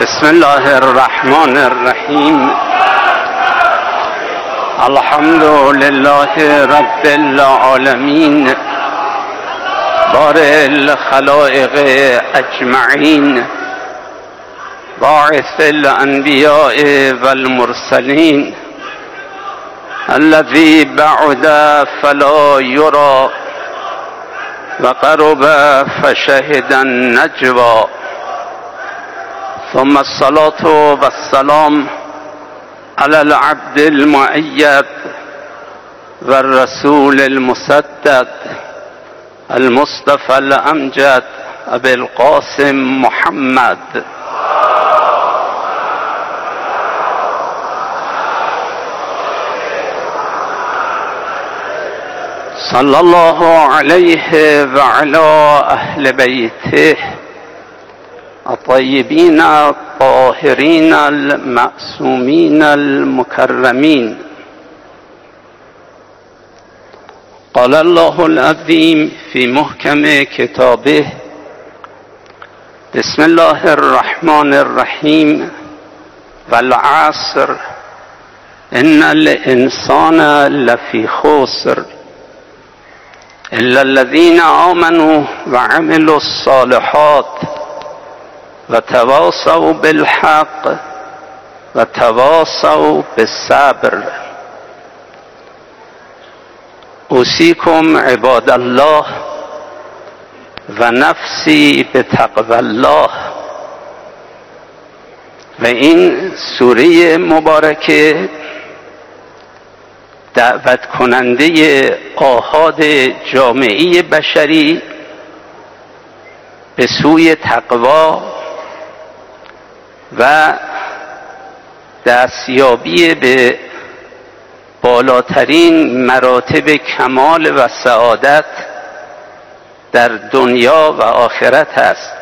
بسم الله الرحمن الرحیم الحمد لله رب العالمین بار الخلائق اجمعین باعث الانبیاء والمرسلین الذي بعد فلا يرى وقرب فشهد النجوى. ثم الصلاة والسلام على العبد المؤيد والرسول المسدد المصطفى الأمجد أبي القاسم محمد. صلى الله عليه وعلى أهل بيته الطيبين الطاهرين المعصومين المكرمين. قال الله العظيم في محكم كتابه بسم الله الرحمن الرحيم والعصر إن الإنسان لفي خسر. إلا الذين آمنوا وعملوا الصالحات وتواصوا بالحق وتواصوا بالصبر. أوصيكم عباد الله ونفسي بتقوى الله. و این سوره مبارکه دعوت کننده آهاد جامعه بشری به سوی تقوا و دستیابی به بالاترین مراتب کمال و سعادت در دنیا و آخرت است.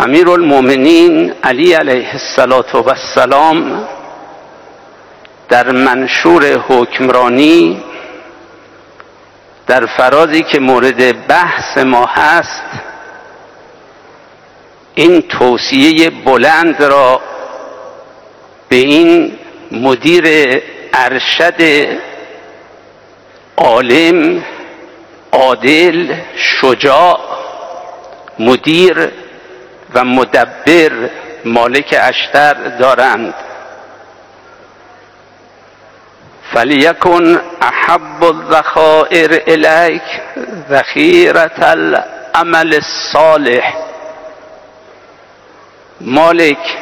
امیر المومنین علی علیه السلام در منشور حکمرانی در فرازی که مورد بحث ما هست این توصیه بلند را به این مدیر ارشد عالم عادل شجاع مدیر و مدبر مالک اشتر دارند. فلیکن احب الذخائر الیک ذخیرة العمل الصالح. مالک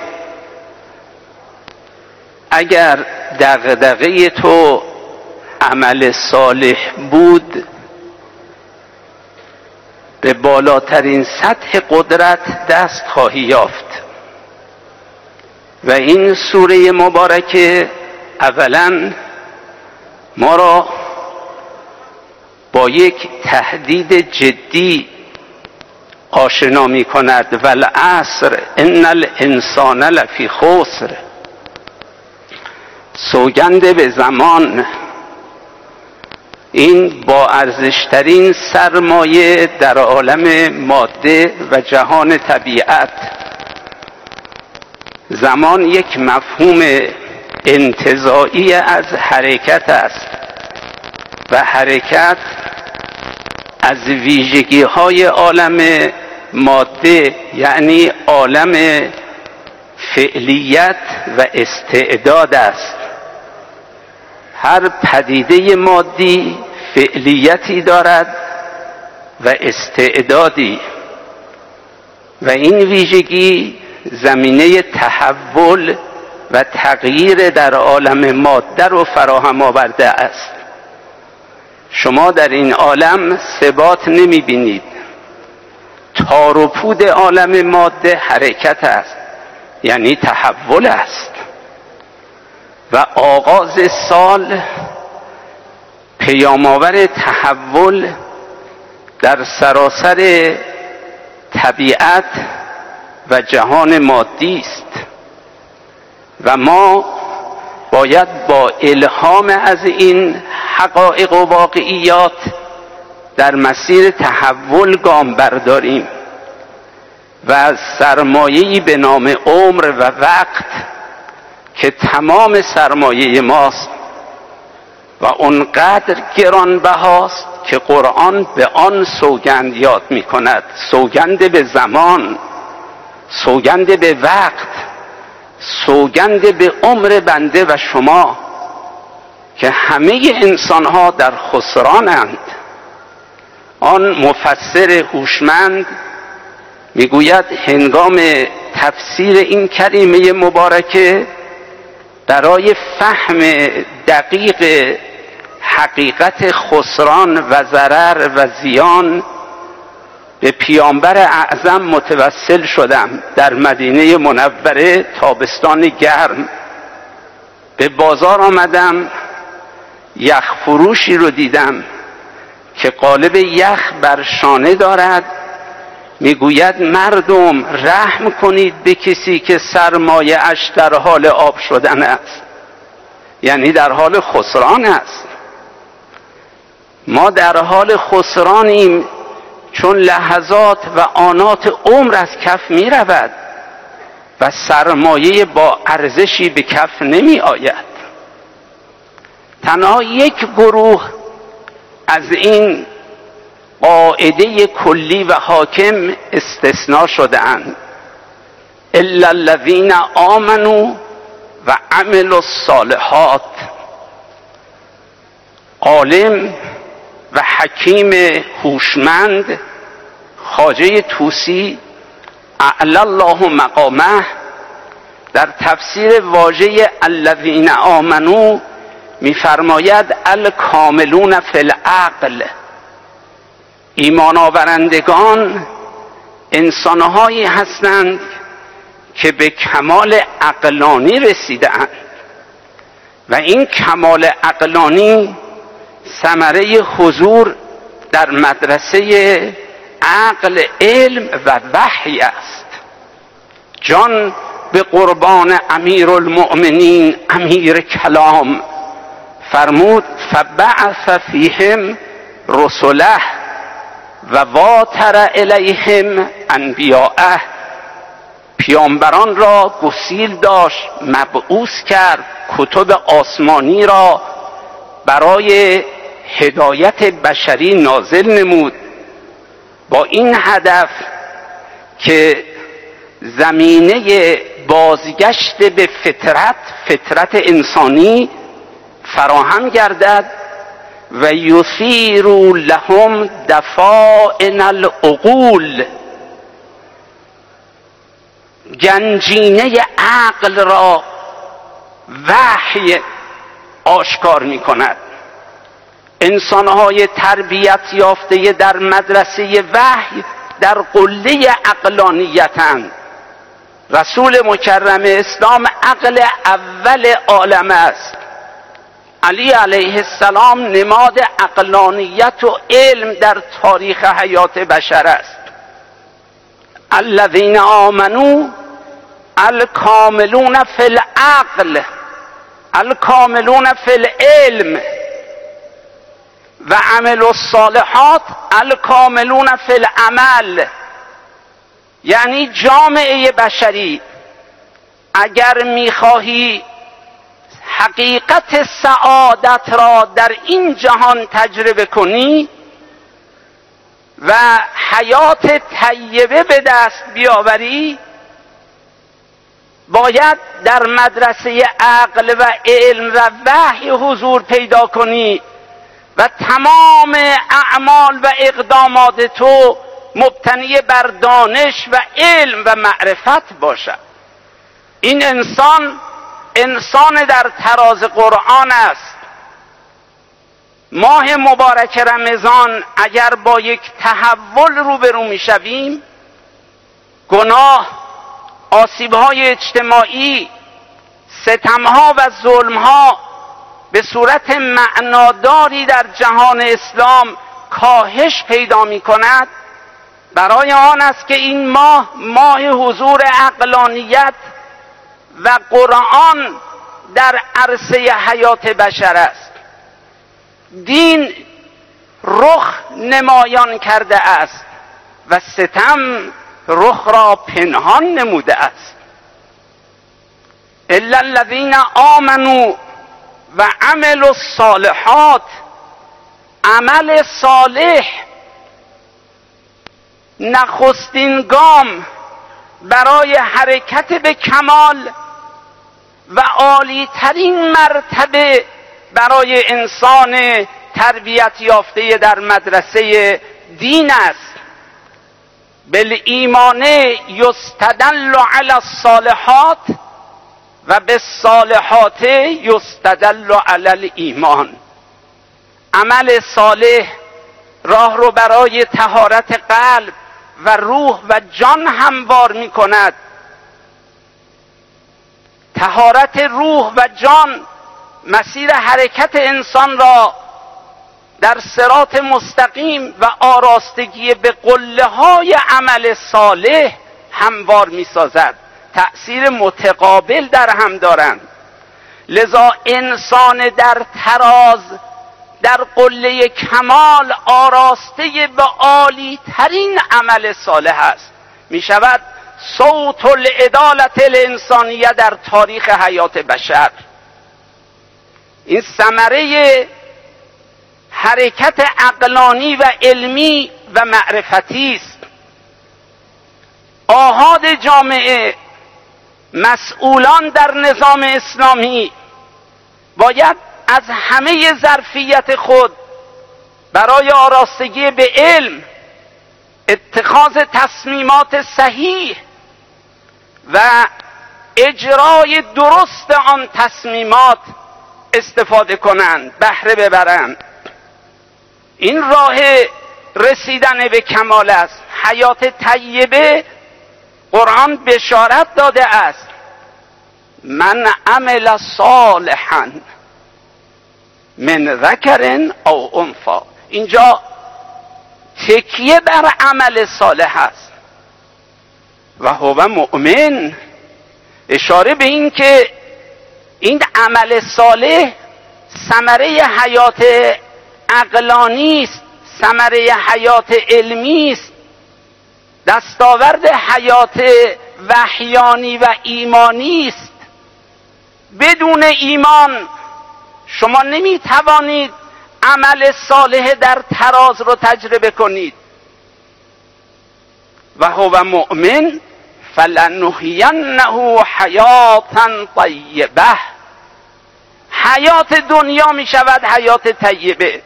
اگر دغدغه تو عمل صالح بود به بالاترین سطح قدرت دست خواهی یافت. و این سوره مبارکه اولا ما را با یک تهدید جدی آشنا می کند. و العصر ان الانسان لفی خسر. سوگند به زمان. این با ارزشترین سرمایه در عالم ماده و جهان طبیعت. زمان یک مفهوم انتظایی از حرکت است و حرکت از ویژگی های عالم ماده یعنی عالم فعلیت و استعداد است. هر پدیده مادی فعلیتی دارد و استعدادی. و این ویژگی زمینه تحول و تغییر در عالم ماده رو فراهم آورده است. شما در این عالم ثبات نمی بینید تار و پود عالم ماده حرکت است یعنی تحول است. و آغاز سال پیامآور تحول در سراسر طبیعت و جهان مادی است. و ما باید با الهام از این حقایق و واقعیات در مسیر تحول گام برداریم و سرمایه‌ای به نام عمر و وقت که تمام سرمایه ماست و اونقدر گرانبهاست که قرآن به آن سوگند یاد می کند سوگند به زمان سوگند به وقت سوگند به عمر بنده و شما که همه انسان ها در خسرانند. آن مفسر هوشمند می‌گوید هنگام تفسیر این کلمه مبارکه برای فهم دقیق حقیقت خسران و ضرر و زیان به پیامبر اعظم متوسل شدم در مدینه منوره تابستان گرم. به بازار آمدم یخ فروشی رو دیدم. که قالب یخ بر شانه دارد. می‌گوید مردم رحم کنید به کسی که سرمایه اش در حال آب شدن است. یعنی در حال خسران است. ما در حال خسرانیم چون لحظات و آنات عمر از کف می رود و سرمایه با ارزشی به کف نمی آید تنها یک گروه از این قاعده کلی و حاکم استثناء شدهاند الا الذین آمنوا و عملوا الصالحات. عالم و حکیم هوشمند خاجه توسی اعلی الله مقامه در تفسیر واژه الذین آمنو میفرماید الکاملون فی العقل. ایمان آورندگان انسانهایی هستند که به کمال عقلانی رسیدند و این کمال عقلانی ثمره حضور در مدرسه عقل علم و وحی است. جان به قربان امیر المؤمنین امیر کلام. فرمود فبعث فیهم رسله و واتر الیهم انبیاءه. پیامبران را گسیل داشت مبعوث کرد کتب آسمانی را. برای هدایت بشری نازل نمود. با این هدف که زمینه بازگشت به فطرت فطرت انسانی فراهم گردد و یثیر لهم دفائن العقول. گنجینه عقل را وحی آشکار می کند انسانهای تربیت یافته در مدرسه وحی در قله اقلانیتند رسول مکرم اسلام عقل اول عالم است. علی علیه السلام نماد اقلانیت و علم در تاریخ حیات بشر است. الذین آمنو الکاملون فی العقل الکاملون فی العلم. و عمل الصالحات الکاملون فی العمل. یعنی جامعه بشری. اگر می‌خواهی حقیقت سعادت را در این جهان تجربه کنی و حیات طیبه به دست بیاوری باید در مدرسه عقل و علم و وحی حضور پیدا کنی و تمام اعمال و اقدامات تو مبتنی بر دانش و علم و معرفت باشد. این انسان انسان در تراز قرآن است. ماه مبارک رمضان اگر با یک تحول روبرو می‌شویم گناه آسیبهای اجتماعی ستمها و ظلمها به صورت معناداری در جهان اسلام کاهش پیدا می کند. برای آن است که این ماه ماه حضور اقلانیت و قرآن در عرصه حیات بشر است. دین رخ نمایان کرده است و ستم رخ را پنهان نموده است. الا الذین آمنوا و عمل الصالحات عمل صالح نخستین گام برای حرکت به کمال و عالی ترین مرتبه برای انسان تربیت یافته در مدرسه دین است. بل ایمان یستدل علی الصالحات و به صالحات یستدل علی ایمان عمل صالح راه رو برای تهارت قلب و روح و جان هموار می کند تهارت روح و جان مسیر حرکت انسان را در سرات مستقیم و آراستگی به قله های عمل صالح هموار می سازد تأثیر متقابل در هم دارند. لذا انسان در تراز در قله کمال آراسته به عالی ترین عمل صالح است. می شود صوت العدالت الانسانیه در تاریخ حیات بشر. این ثمره حرکت اقلانی و علمی و معرفتی است. آهاد جامعه مسئولان در نظام اسلامی باید از همه ظرفیت خود برای آراستگی به علم اتخاذ تصمیمات صحیح و اجرای درست آن تصمیمات استفاده کنند بهره ببرند. این راه رسیدن به کمال است. حیات طیبه قرآن بشارت داده است. من عمل صالحا من ذکر او انفا اینجا تکیه بر عمل صالح است. و هو مؤمن. اشاره به این که این عمل صالح ثمره حیات عقلانی است ثمره حیات علمی است. دستاورد حیات وحیانی و ایمانی است. بدون ایمان شما نمی توانید عمل صالح در تراز رو تجربه کنید. و هو مؤمن فلنحینه حیاتا طیبه. حیات دنیا می شود حیات طیبه.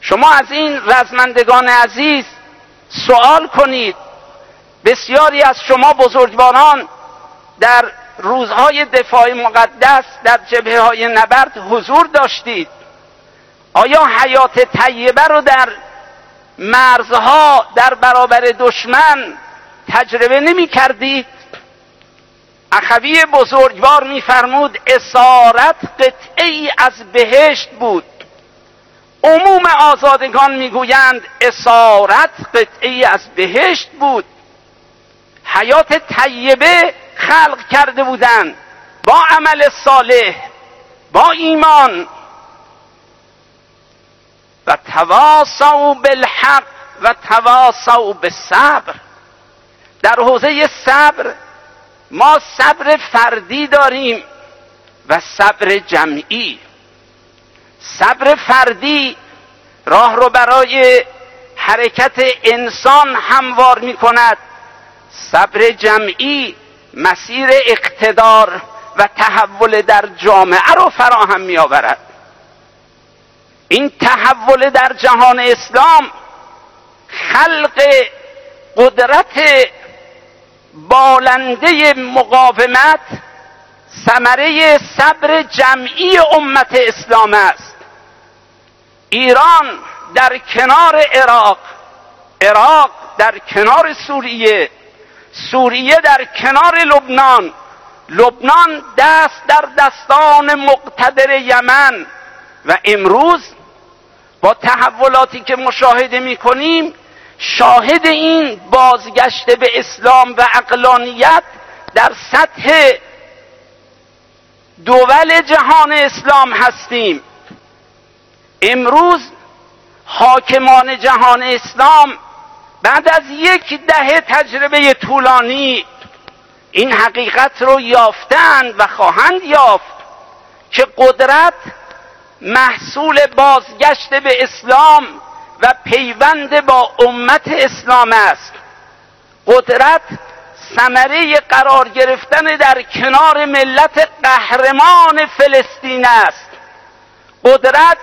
شما از این رزمندگان عزیز سوال کنید. بسیاری از شما بزرگواران در روزهای دفاع مقدس در جبهه های نبرد حضور داشتید. آیا حیات طیبه رو در مرزها در برابر دشمن تجربه نمی کردید اخوی بزرگوار میفرمود اسارت قطعی از بهشت بود. عموم آزادگان می‌گویند اسارت قطعی از بهشت بود. حیات طیبه خلق کرده بودند. با عمل صالح با ایمان و بالحق و تواسو بالصبر. در حوزه صبر ما صبر فردی داریم و صبر جمعی. صبر فردی راه رو برای حرکت انسان هموار می کند صبر جمعی مسیر اقتدار و تحول در جامعه رو فراهم می آورد این تحول در جهان اسلام خلق قدرت بالنده مقاومت ثمره صبر جمعی امت اسلام است. ایران در کنار عراق عراق در کنار سوریه سوریه در کنار لبنان لبنان دست در دستان مقتدر یمن و امروز با تحولاتی که مشاهده می کنیم شاهد این بازگشت به اسلام و اقلانیت در سطح دول جهان اسلام هستیم. امروز حاکمان جهان اسلام بعد از یک دهه تجربه طولانی این حقیقت رو یافتند و خواهند یافت که قدرت محصول بازگشت به اسلام و پیوند با امت اسلام است. قدرت ثمره قرار گرفتن در کنار ملت قهرمان فلسطین است. قدرت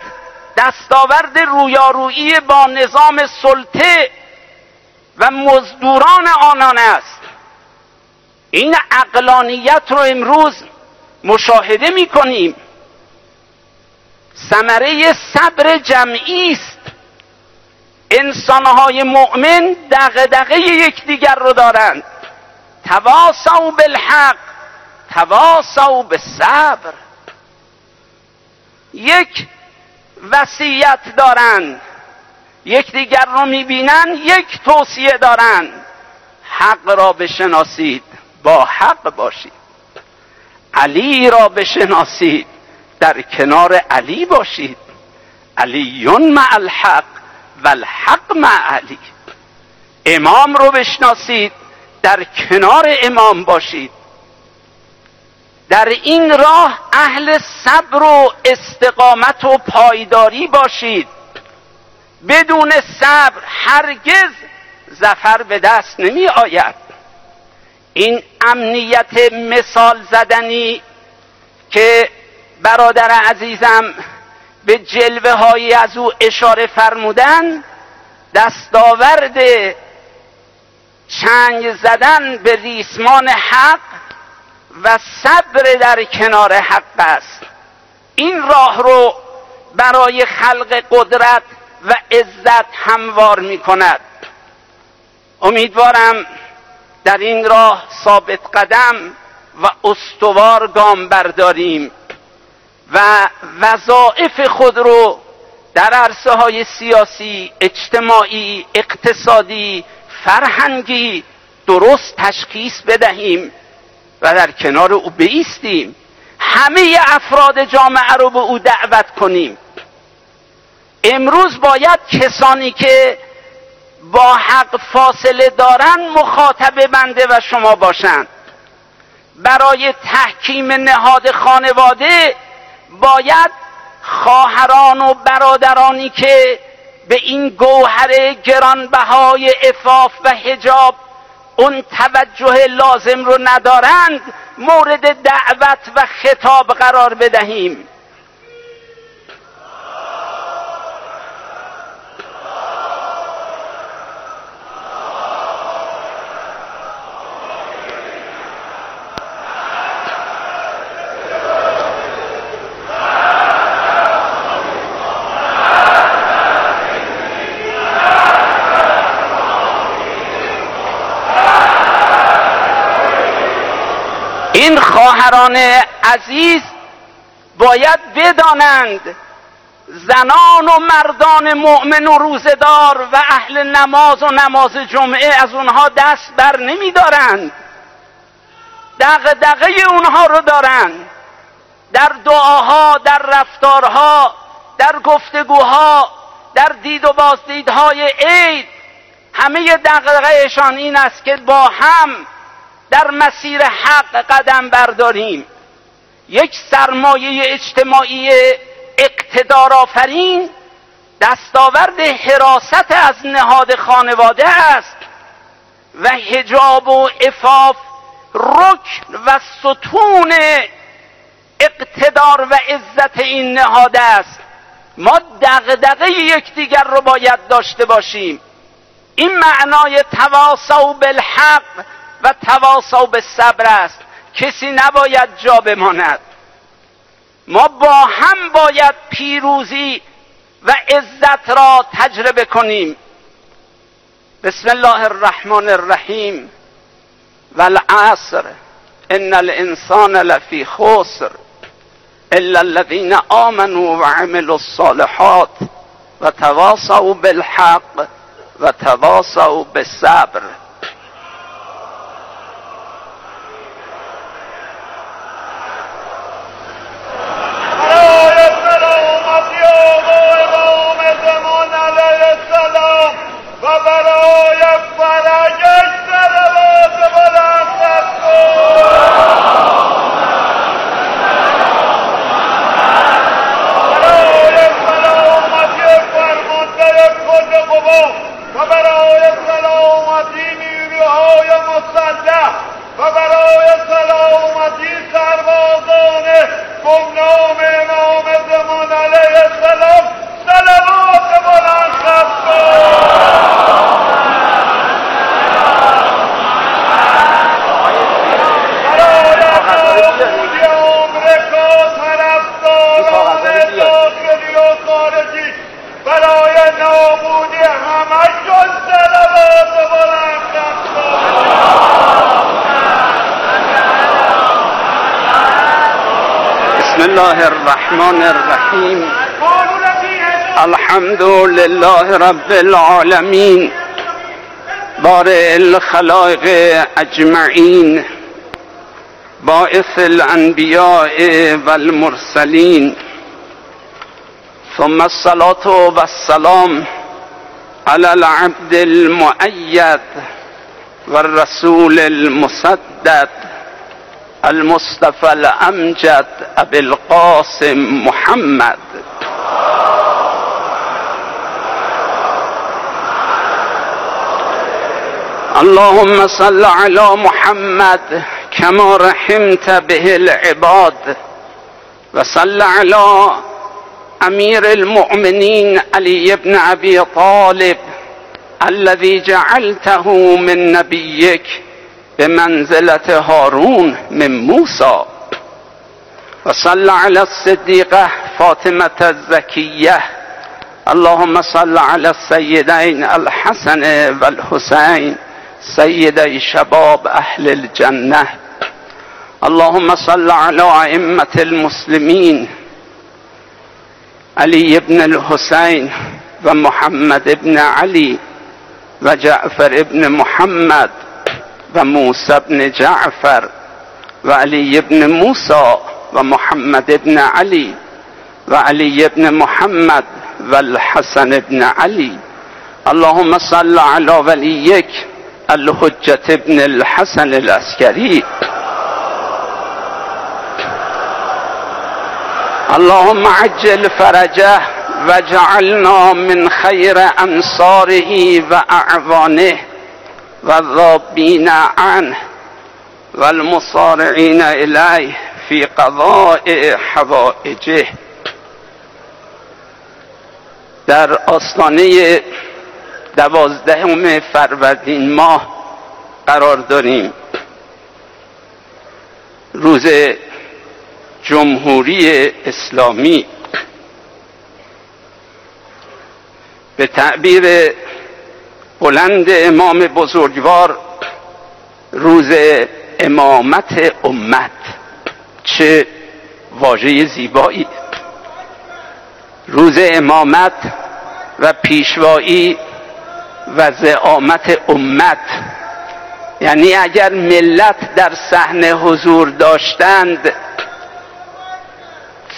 دستاورد رویارویی با نظام سلطه و مزدوران آنان است. این اقلانیت رو امروز مشاهده می کنیم ثمره صبر جمعی است. انسانهای مؤمن دغدغه یکدیگر رو دارند. تواسو بالحق تواسو بالصبر. یک وصیت دارند. یکدیگر رو می‌بینن یک توصیه دارند حق را بشناسید با حق باشید. علی را بشناسید. در کنار علی باشید. علیون مع الحق و الحق مع علی. امام رو بشناسید در کنار امام باشید. در این راه اهل صبر و استقامت و پایداری باشید. بدون صبر هرگز زفر به دست نمی آید. این امنیت مثال زدنی که برادر عزیزم به جلوه هایی از او اشاره فرمودن دستاورد چنگ زدن به ریسمان حق و صبر در کنار حق است. این راه رو برای خلق قدرت و عزت هموار می کند. امیدوارم در این راه ثابت قدم و استوار گام برداریم. و وظائف خود رو در عرصه های سیاسی، اجتماعی، اقتصادی، فرهنگی درست تشخیص بدهیم و در کنار او بیستیم. همه افراد جامعه رو به او دعوت کنیم. امروز باید کسانی که با حق فاصله دارن مخاطب بنده و شما باشند برای تحکیم نهاد خانواده باید خواهران و برادرانی که به این گوهر گرانبهای افاف و حجاب اون توجه لازم رو ندارند مورد دعوت و خطاب قرار بدهیم. این خواهران عزیز باید بدانند زنان و مردان مؤمن و روزدار و اهل نماز و نماز جمعه از اونها دست بر نمیدارند. دغدغه اونها رو دارند در دعاها در رفتارها در گفتگوها در دید و بازدیدهای عید. همه دغدغهشان این است که با هم در مسیر حق قدم برداریم. یک سرمایه اجتماعی اقتدار آفرین دستاورد حراست از نهاد خانواده است و هجاب و افاف رکن و ستون اقتدار و عزت این نهاد است. ما دغدغه یکدیگر رو باید داشته باشیم. این معنای تواصل بالحق و تواصل به صبر است. کسی نباید جا بماند. ما با هم باید پیروزی و عزت را تجربه کنیم. بسم الله الرحمن الرحیم. والعصر. ان الانسان لفی خسر. الا الذين آمنوا وعملوا الصالحات وتواصوا بالحق وتواصوا بالصبر. الرحمن الرحیم الحمد لله رب العالمین. بارئ الخلائق اجمعین. باعث الانبیاء والمرسلین. ثم الصلاة والسلام على العبد المؤید والرسول المسدد. المصطفى الأمجد أبي القاسم محمد. اللهم صل على محمد كما رحمت به العباد وصل على أمير المؤمنين علي بن أبي طالب الذي جعلته من نبيك. بمنزلة هارون من موسى وصل على الصديقة فاطمة الزكية اللهم صل على السيدين الحسن والحسين سيدي شباب أهل الجنة. اللهم صل على أئمة المسلمين علي بن الحسين ومحمد بن علي وجعفر بن محمد. وموسى بن جعفر وعلي بن موسى ومحمد بن علي وعلي بن محمد والحسن بن علي اللهم صل على وليك الحجة بن الحسن العسكري اللهم عجل فرجه وجعلنا من خير أنصاره وأعوانه والذابين عنه والمصارعين إليه في قضاء حوائجه. در آستانه دوازدهم فروردین ماه قرار داریم. روز جمهوری اسلامی. به تعبیر بلند امام بزرگوار روز امامت امت. چه واژه زیبایی. روز امامت و پیشوایی و زعامت امت. یعنی اگر ملت در صحنه حضور داشتند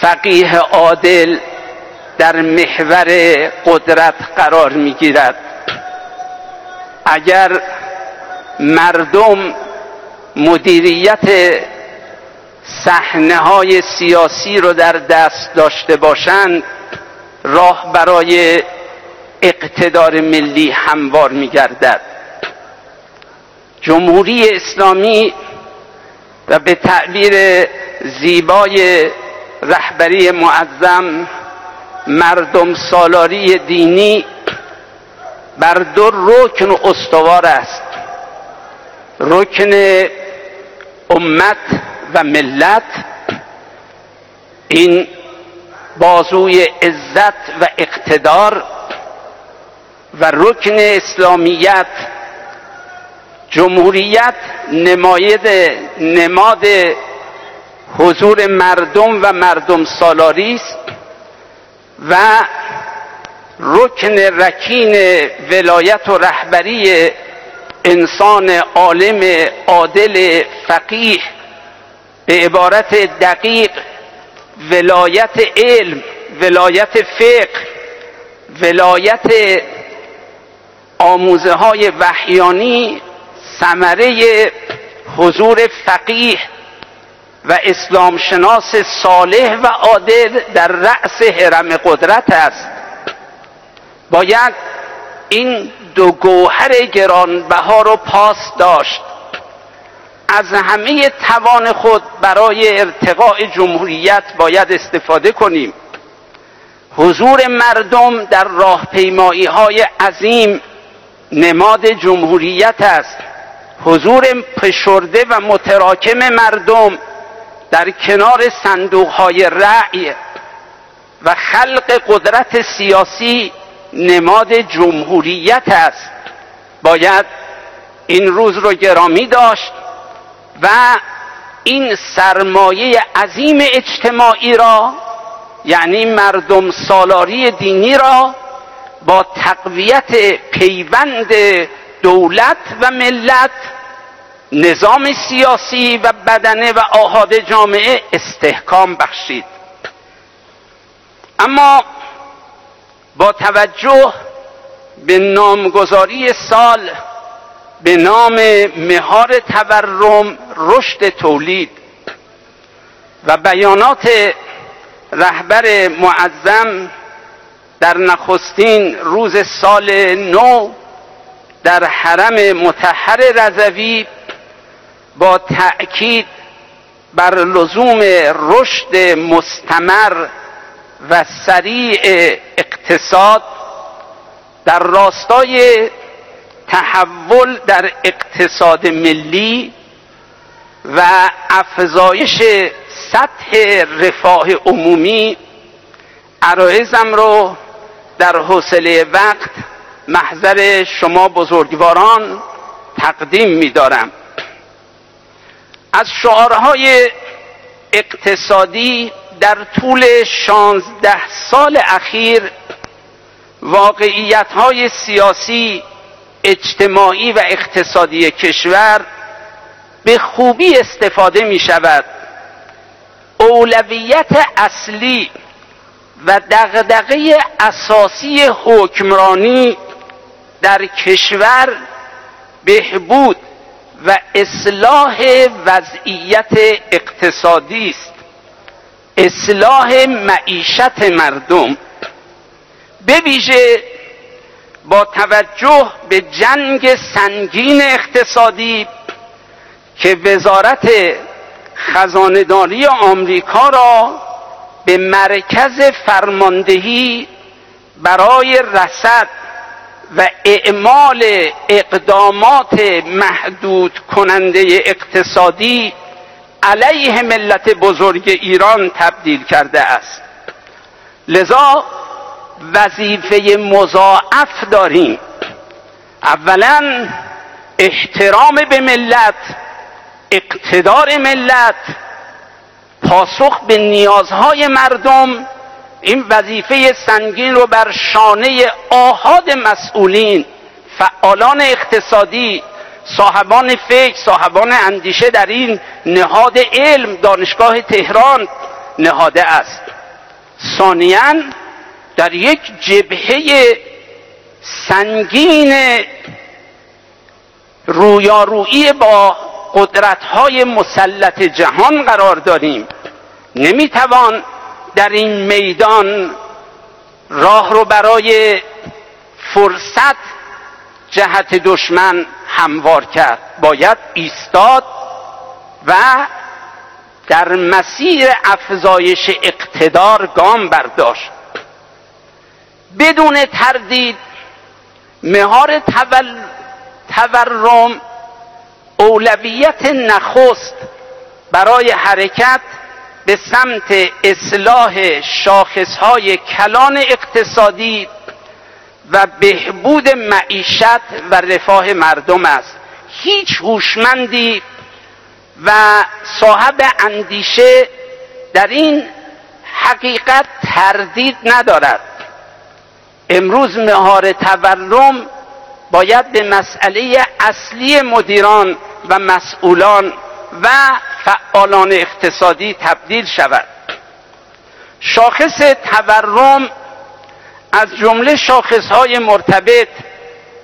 فقیه عادل در محور قدرت قرار می‌گیرد. اگر مردم مدیریت صحنه های سیاسی رو در دست داشته باشند راه برای اقتدار ملی هموار میگردد. جمهوری اسلامی و به تعبیر زیبای رهبری معظم مردم سالاری دینی بر دو رکن استوار است. رکن امت و ملت. این بازوی عزت و اقتدار و رکن اسلامیت جمهوریت نماید نماد حضور مردم و مردم سالاری است و رکن رکین ولایت و رهبری انسان عالم عادل فقیه. به عبارت دقیق ولایت علم ولایت فقه ولایت آموزه های وحیانی ثمره حضور فقیه و اسلام شناس صالح و عادل در رأس حرم قدرت است. باید این دو گوهر گرانبها رو پاس داشت. از همه توان خود برای ارتقاء جمهوریت باید استفاده کنیم. حضور مردم در راهپیمایی های عظیم نماد جمهوریت است. حضور پشرده و متراکم مردم در کنار صندوق های رأی و خلق قدرت سیاسی نماد جمهوریت است. باید این روز رو گرامی داشت و این سرمایه عظیم اجتماعی را یعنی مردم سالاری دینی را با تقویت پیوند دولت و ملت نظام سیاسی و بدنه و آهاد جامعه استحکام بخشید. اما با توجه به نامگذاری سال به نام مهار تورم رشد تولید و بیانات رهبر معظم در نخستین روز سال نو در حرم متحر رضوی با تأکید بر لزوم رشد مستمر و سریع اقتصاد در راستای تحول در اقتصاد ملی و افزایش سطح رفاه عمومی عرایزم رو در حوصله وقت محضر شما بزرگواران تقدیم می‌دارم. از شعارهای اقتصادی در طول شانزده سال اخیر واقعیت های سیاسی اجتماعی و اقتصادی کشور به خوبی استفاده می شود اولویت اصلی و دغدغه اساسی حکمرانی در کشور بهبود و اصلاح وضعیت اقتصادی است. اصلاح معیشت مردم به ویژه با توجه به جنگ سنگین اقتصادی که وزارت خزانداری آمریکا را به مرکز فرماندهی برای رسد و اعمال اقدامات محدود کننده اقتصادی علیه ملت بزرگ ایران تبدیل کرده است. لذا وظیفه مضاعف داریم. اولا احترام به ملت اقتدار ملت پاسخ به نیازهای مردم این وظیفه سنگین رو بر شانه آهاد مسئولین فعالان اقتصادی صاحبان فکر صاحبان اندیشه در این نهاد علم دانشگاه تهران نهاده است. ثانیا در یک جبهه سنگین رویارویی با قدرت‌های مسلط جهان قرار داریم. نمی‌توان در این میدان راه رو برای فرصت جهت دشمن هموار کرد. باید ایستاد و در مسیر افزایش اقتدار گام برداشت. بدون تردید مهار تورم اولویت نخست برای حرکت به سمت اصلاح شاخصهای کلان اقتصادی و بهبود معیشت و رفاه مردم است. هیچ هوشمندی و صاحب اندیشه در این حقیقت تردید ندارد. امروز مهار تورم باید به مسئله اصلی مدیران و مسئولان و فعالان اقتصادی تبدیل شود. شاخص تورم از جمله شاخصهای مرتبط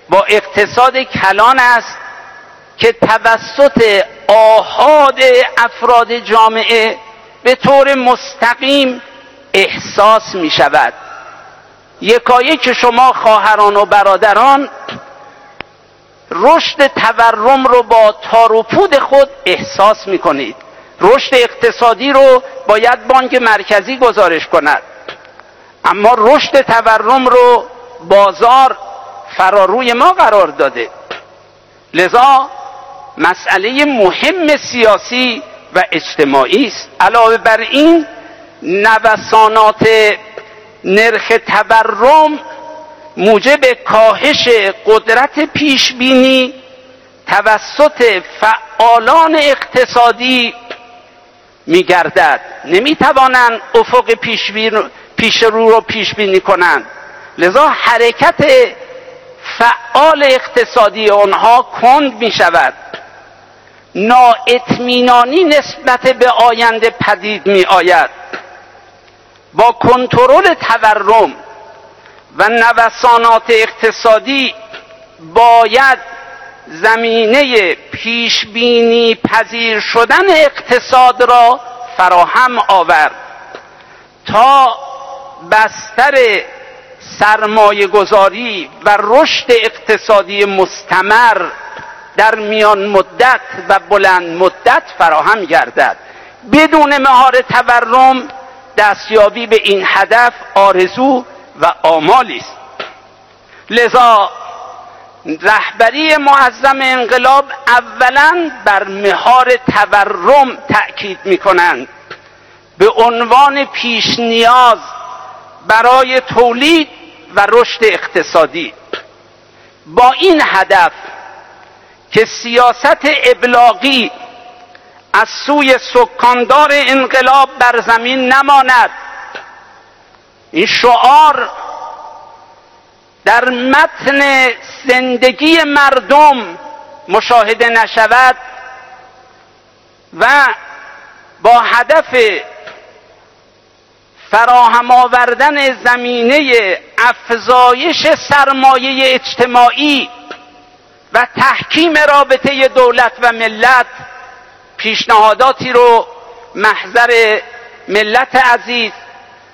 با اقتصاد کلان است که توسط آهاد افراد جامعه به طور مستقیم احساس می شود یکایی که شما خواهران و برادران رشد تورم رو با تاروپود خود احساس می‌کنید. رشد اقتصادی رو باید بانک مرکزی گزارش کند. اما رشد تورم رو بازار فراروی ما قرار داده. لذا مسئله مهم سیاسی و اجتماعی است. علاوه بر این نوسانات نرخ تورم موجب کاهش قدرت پیشبینی توسط فعالان اقتصادی میگردد. نمی‌توانند افق پیش رو رو پیش بینی کنند. لذا حرکت فعال اقتصادی آنها کند می شود. نااطمینانی نسبت به آینده پدید می آید. با کنترل تورم و نوسانات اقتصادی باید زمینه پیشبینی پذیر شدن اقتصاد را فراهم آورد تا بستر سرمایه گذاری و رشد اقتصادی مستمر در میان مدت و بلند مدت فراهم گردد. بدون مهار تورم دستیابی به این هدف آرزو و آمالی است. لذا رهبری معظم انقلاب اولا بر مهار تورم تأکید می کنند به عنوان پیش نیاز برای تولید و رشد اقتصادی. با این هدف که سیاست ابلاغی از سوی سکاندار انقلاب بر زمین نماند این شعار در متن زندگی مردم مشاهده نشود و با هدف فراهم آوردن زمینه افزایش سرمایه اجتماعی و تحکیم رابطه دولت و ملت پیشنهاداتی رو محضر ملت عزیز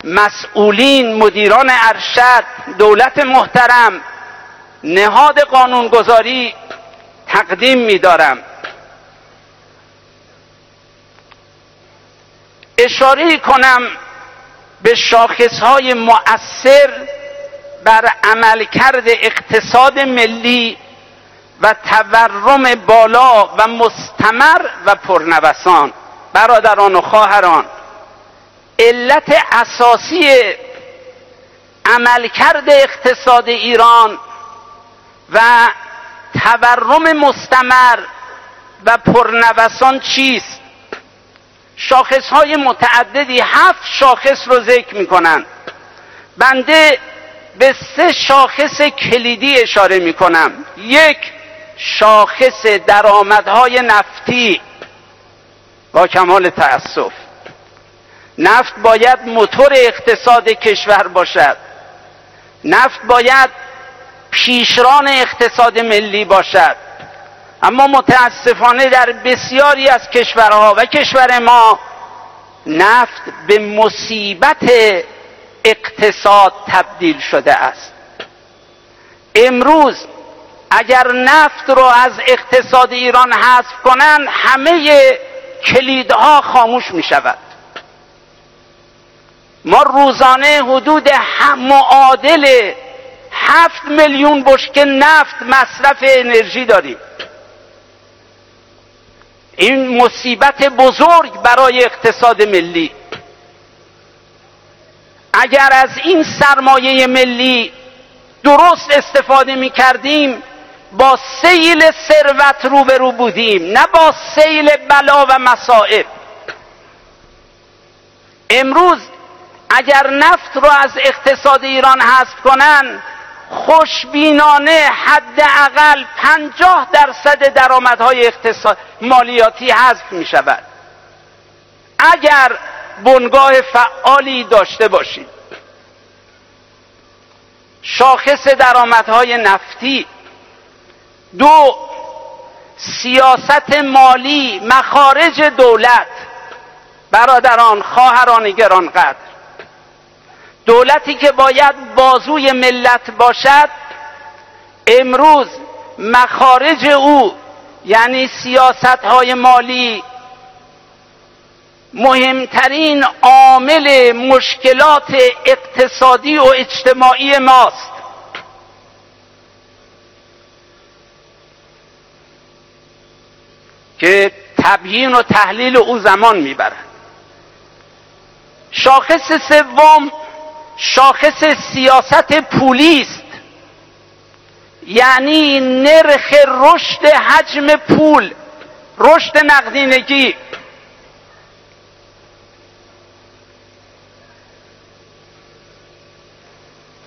مسئولین مدیران ارشد دولت محترم نهاد قانونگذاری تقدیم می‌دارم. اشاره کنم به شاخصهای مؤثر بر عملکرد اقتصاد ملی و تورم بالا و مستمر و پرنوسان. برادران و خواهران علت اساسی عملکرد اقتصاد ایران و تورم مستمر و پرنوسان چیست؟ شاخص های متعددی هفت شاخص رو ذکر می‌کنن. بنده به سه شاخص کلیدی اشاره می‌کنم. یک شاخص درآمدهای نفتی با کمال تأسف. نفت باید موتور اقتصاد کشور باشد. نفت باید پیشران اقتصاد ملی باشد. اما متاسفانه در بسیاری از کشورها و کشور ما نفت به مصیبت اقتصاد تبدیل شده است. امروز اگر نفت رو از اقتصاد ایران حذف کنند همه کلیدها خاموش می شود. ما روزانه حدود معادل هفت میلیون بشکه نفت مصرف انرژی داریم. این مصیبت بزرگ برای اقتصاد ملی. اگر از این سرمایه ملی درست استفاده می کردیم با سیل ثروت روبرو بودیم نه با سیل بلا و مصائب. امروز اگر نفت رو از اقتصاد ایران حذف کنن خوشبینانه حداقل پنجاه درصد درآمدهای اقتصاد مالیاتی حذف می شود اگر بنگاه فعالی داشته باشید شاخص درآمدهای نفتی دو سیاست مالی مخارج دولت برادران خواهران گرانقدر. دولتی که باید بازوی ملت باشد امروز مخارج او یعنی سیاست های مالی مهمترین عامل مشکلات اقتصادی و اجتماعی ماست. که تبیین و تحلیل او زمان می‌برد. شاخص سوم شاخص سیاست پولی است یعنی نرخ رشد حجم پول رشد نقدینگی.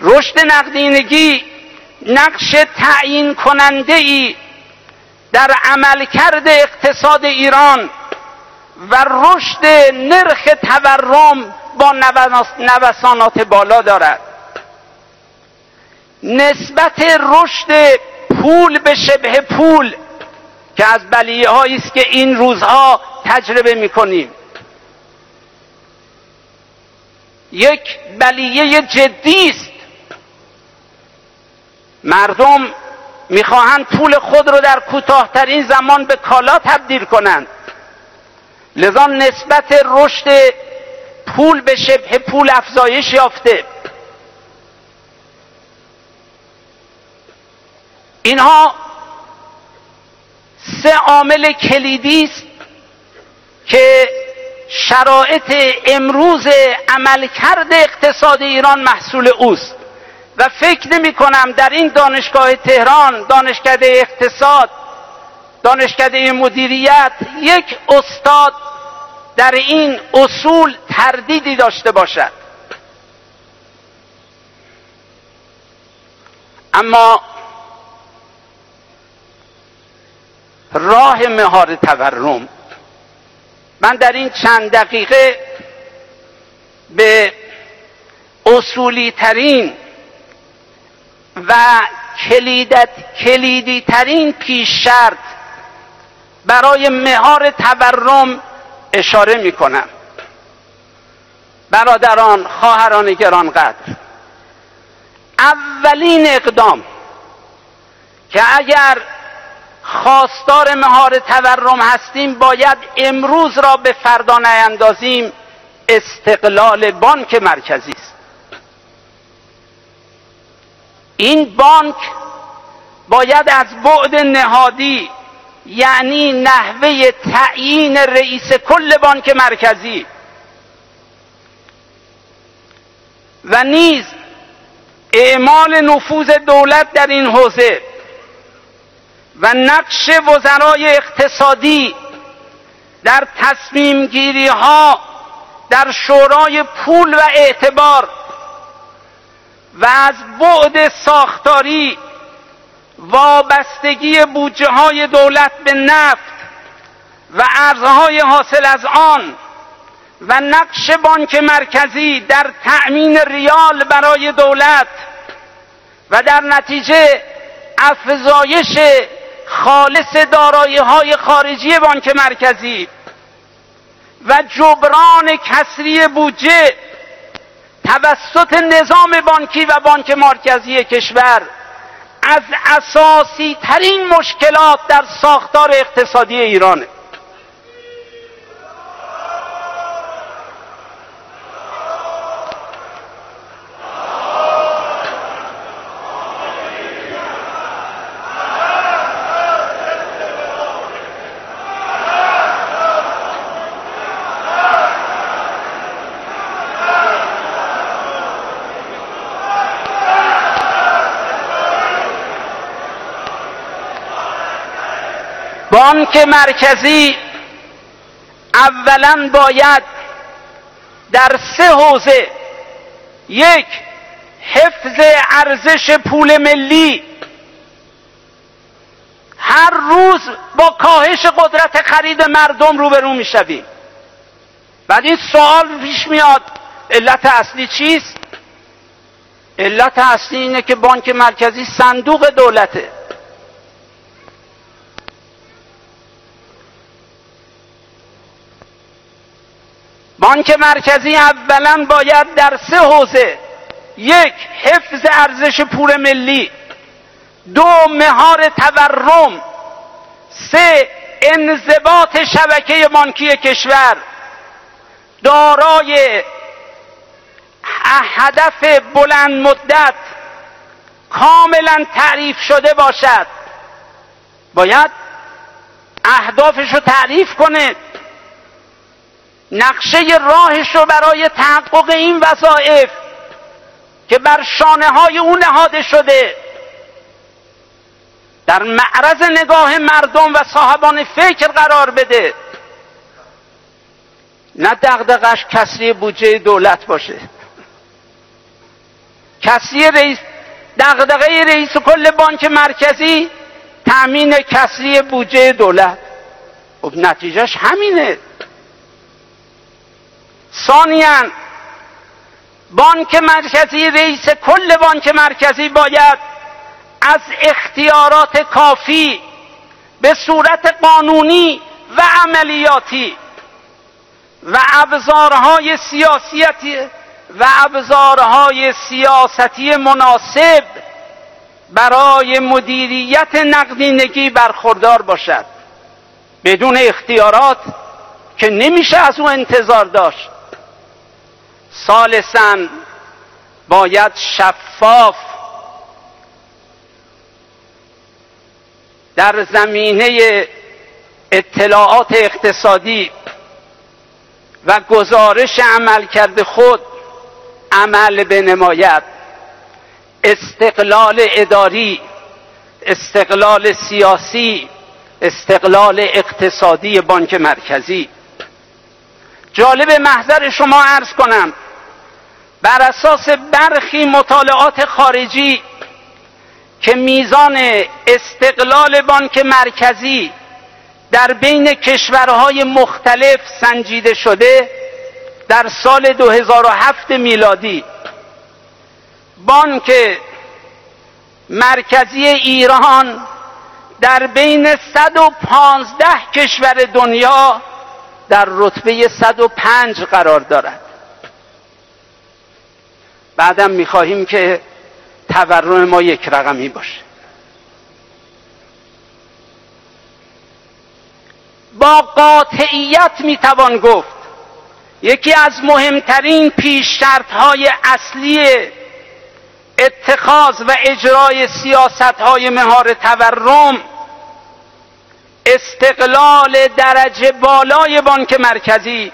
رشد نقدینگی نقش تعیین کننده ای در عملکرد اقتصاد ایران و رشد نرخ تورم با نوسانات بالا دارد. نسبت رشد پول به شبه پول که از بلیه است که این روزها تجربه می کنیم یک بلیه جدی است. مردم می‌خواهند پول خود رو در کوتاهترین زمان به کالا تبدیل کنند. لذا نسبت رشد پول به شبه پول افزایش یافته. اینها سه عامل کلیدی است که شرایط امروز عملکرد اقتصاد ایران محصول اوست و فکر نمی کنم در این دانشگاه تهران دانشکده اقتصاد دانشکده مدیریت یک استاد در این اصول تردیدی داشته باشد. اما راه مهار تورم من در این چند دقیقه به اصولی ترین و کلیدت کلیدی ترین پیش شرط برای مهار تورم اشاره می کنم برادران خواهران گرانقدر اولین اقدام که اگر خواستار مهار تورم هستیم باید امروز را به فردا نیندازیم استقلال بانک مرکزی است. این بانک باید از بعد نهادی یعنی نحوه تعیین رئیس کل بانک مرکزی و نیز اعمال نفوذ دولت در این حوزه و نقش وزرای اقتصادی در تصمیم گیری ها در شورای پول و اعتبار و از بعد ساختاری وابستگی بودجه های دولت به نفت و ارزهای حاصل از آن و نقش بانک مرکزی در تأمین ریال برای دولت و در نتیجه افزایش خالص دارایی های خارجی بانک مرکزی و جبران کسری بودجه توسط نظام بانکی و بانک مرکزی کشور از اساسی ترین مشکلات در ساختار اقتصادی ایرانه. بانک مرکزی اولا باید در سه حوزه یک حفظ ارزش پول ملی هر روز با کاهش قدرت خرید مردم روبرو می‌شویم. بعد این سوال پیش میاد علت اصلی چیست؟ علت اصلی اینه که بانک مرکزی صندوق دولته. بانک مرکزی اولا باید در سه حوزه یک حفظ ارزش پول ملی دو مهار تورم سه انضباط شبکه بانکی کشور. دارای هدف بلند مدت کاملا تعریف شده باشد. باید اهدافش رو تعریف کنه. نقشه راهش رو برای تحقق این وظایف که بر شانه های او نهاده شده در معرض نگاه مردم و صاحبان فکر قرار بده. نه دغدغش کسری بودجه دولت باشه. کسری رئیس دغدغه رئیس کل بانک مرکزی تامین کسری بودجه دولت. خب نتیجهش همینه. ثانیا بانک مرکزی رئیس کل بانک مرکزی باید از اختیارات کافی به صورت قانونی و عملیاتی و ابزارهای سیاسیتی و ابزارهای سیاستی مناسب برای مدیریت نقدینگی برخوردار باشد. بدون اختیارات که نمیشه از او انتظار داشت. سالسا باید شفاف در زمینه اطلاعات اقتصادی و گزارش عملکرد خود عمل بنماید. استقلال اداری استقلال سیاسی استقلال اقتصادی بانک مرکزی. جالب محضر شما عرض کنم. بر اساس برخی مطالعات خارجی که میزان استقلال بانک مرکزی در بین کشورهای مختلف سنجیده شده در سال 2007 میلادی بانک مرکزی ایران در بین 115 کشور دنیا در رتبه 105 قرار دارد. بعدم می‌خواهیم که تورم ما یک رقمی باشه. با قاطعیت می‌توان گفت یکی از مهمترین پیش های اصلی اتخاذ و اجرای سیاست های مهار تورم استقلال درجه بالای بانک مرکزی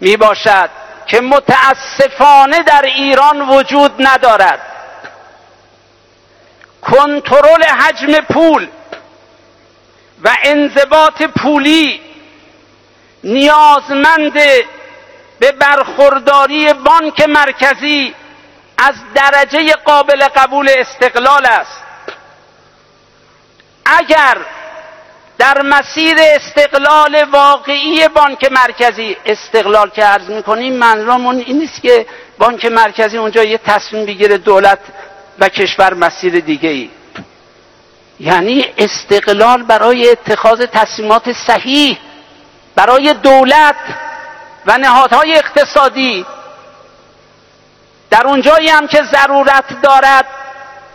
می باشد که متاسفانه در ایران وجود ندارد. کنترل حجم پول و انضباط پولی نیازمند به برخورداری بانک مرکزی از درجه قابل قبول استقلال است. اگر در مسیر استقلال واقعی بانک مرکزی استقلال که عرض می‌کنیم منظورمون این نیست که بانک مرکزی اونجا یه تصمیم بگیره دولت و کشور مسیر دیگه ای یعنی استقلال برای اتخاذ تصمیمات صحیح برای دولت و نهادهای اقتصادی. در اونجایی هم که ضرورت دارد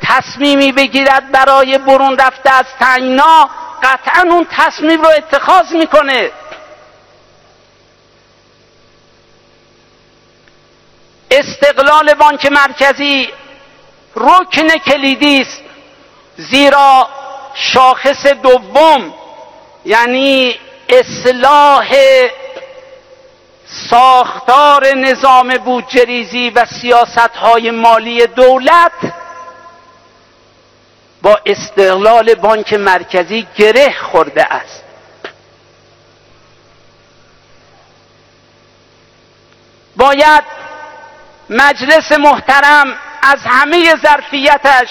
تصمیمی بگیرد برای برون رفته از تنگنا قطعا اون تصمیم رو اتخاذ می‌کنه. استقلال بانک مرکزی رکن کلیدی است زیرا شاخص دوم یعنی اصلاح ساختار نظام بودجریزی و سیاست های مالی دولت با استقلال بانک مرکزی گره خورده است. باید مجلس محترم از همه ظرفیتش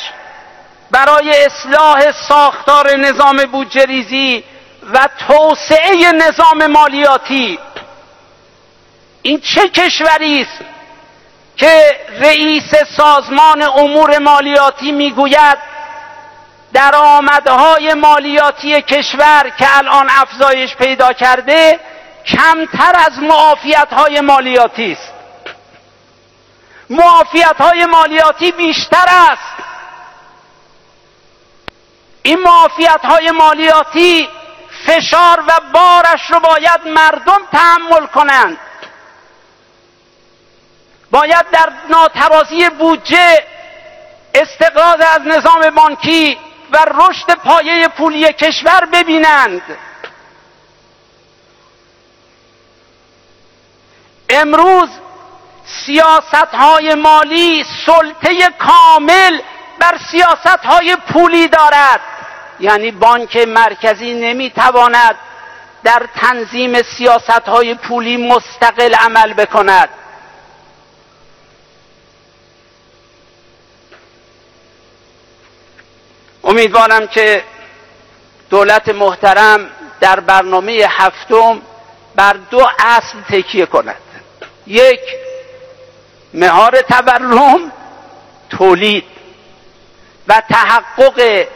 برای اصلاح ساختار نظام بودجریزی و توسعه نظام مالیاتی این چه کشوری است که رئیس سازمان امور مالیاتی می‌گوید درآمدهای مالیاتی کشور که الان افزایش پیدا کرده کمتر از معافیت های مالیاتی است. معافیت های مالیاتی بیشتر است. این معافیت های مالیاتی فشار و بارش رو باید مردم تحمل کنند باید در ناتوازی بودجه استقراض از نظام بانکی و رشد پایه پولی کشور ببینند. امروز سیاست های مالی سلطه کامل بر سیاست های پولی دارد. یعنی بانک مرکزی نمی‌تواند در تنظیم سیاست های پولی مستقل عمل بکند. امیدوارم که دولت محترم در برنامه هفتم بر دو اصل تکیه کند. یک مهار تورم تولید و تحقق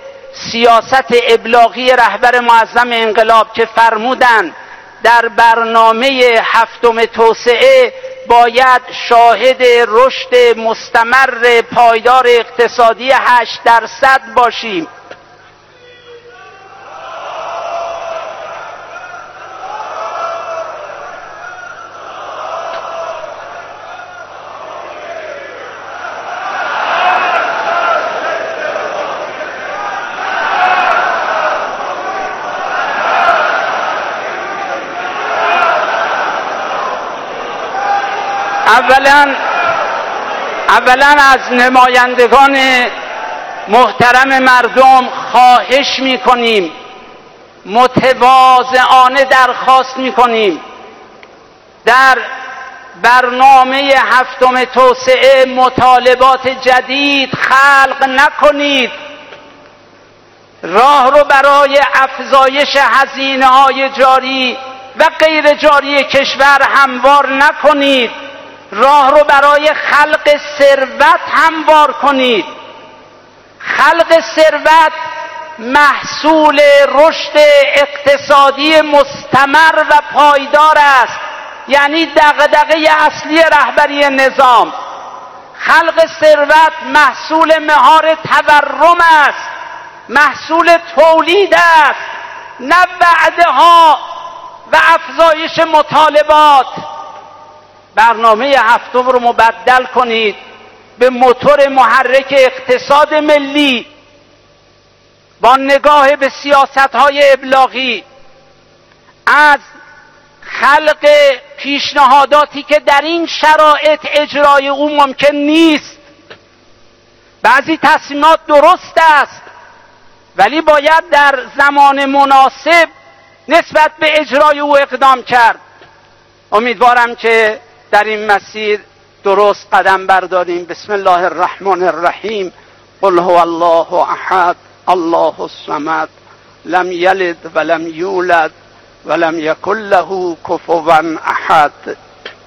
سیاست ابلاغی رهبر معظم انقلاب که فرمودند در برنامه هفتم توسعه باید شاهد رشد مستمر پایدار اقتصادی هشت درصد باشیم. اولا اولا از نمایندگان محترم مردم خواهش می‌کنیم. متواضعانه درخواست می‌کنیم. در برنامه هفتم توسعه مطالبات جدید خلق نکنید. راه رو برای افزایش هزینه های جاری و غیر جاری کشور هموار نکنید. راه رو برای خلق ثروت هموار کنید. خلق ثروت محصول رشد اقتصادی مستمر و پایدار است. یعنی دغدغه اصلی رهبری نظام. خلق ثروت محصول مهار تورم است. محصول تولید است. نه وعده ها و افزایش مطالبات. برنامه هفتم رو مبدل کنید به موتور محرک اقتصاد ملی با نگاه به سیاست های ابلاغی. از خلق پیشنهاداتی که در این شرایط اجرای او ممکن نیست. بعضی تصمیمات درست است ولی باید در زمان مناسب نسبت به اجرای او اقدام کرد. امیدوارم که در این مسیر درست قدم برداریم. بسم الله الرحمن الرحیم. قل هو الله احد الله الصمد لم یلد ولم یولد ولم یکن له کفوا احد.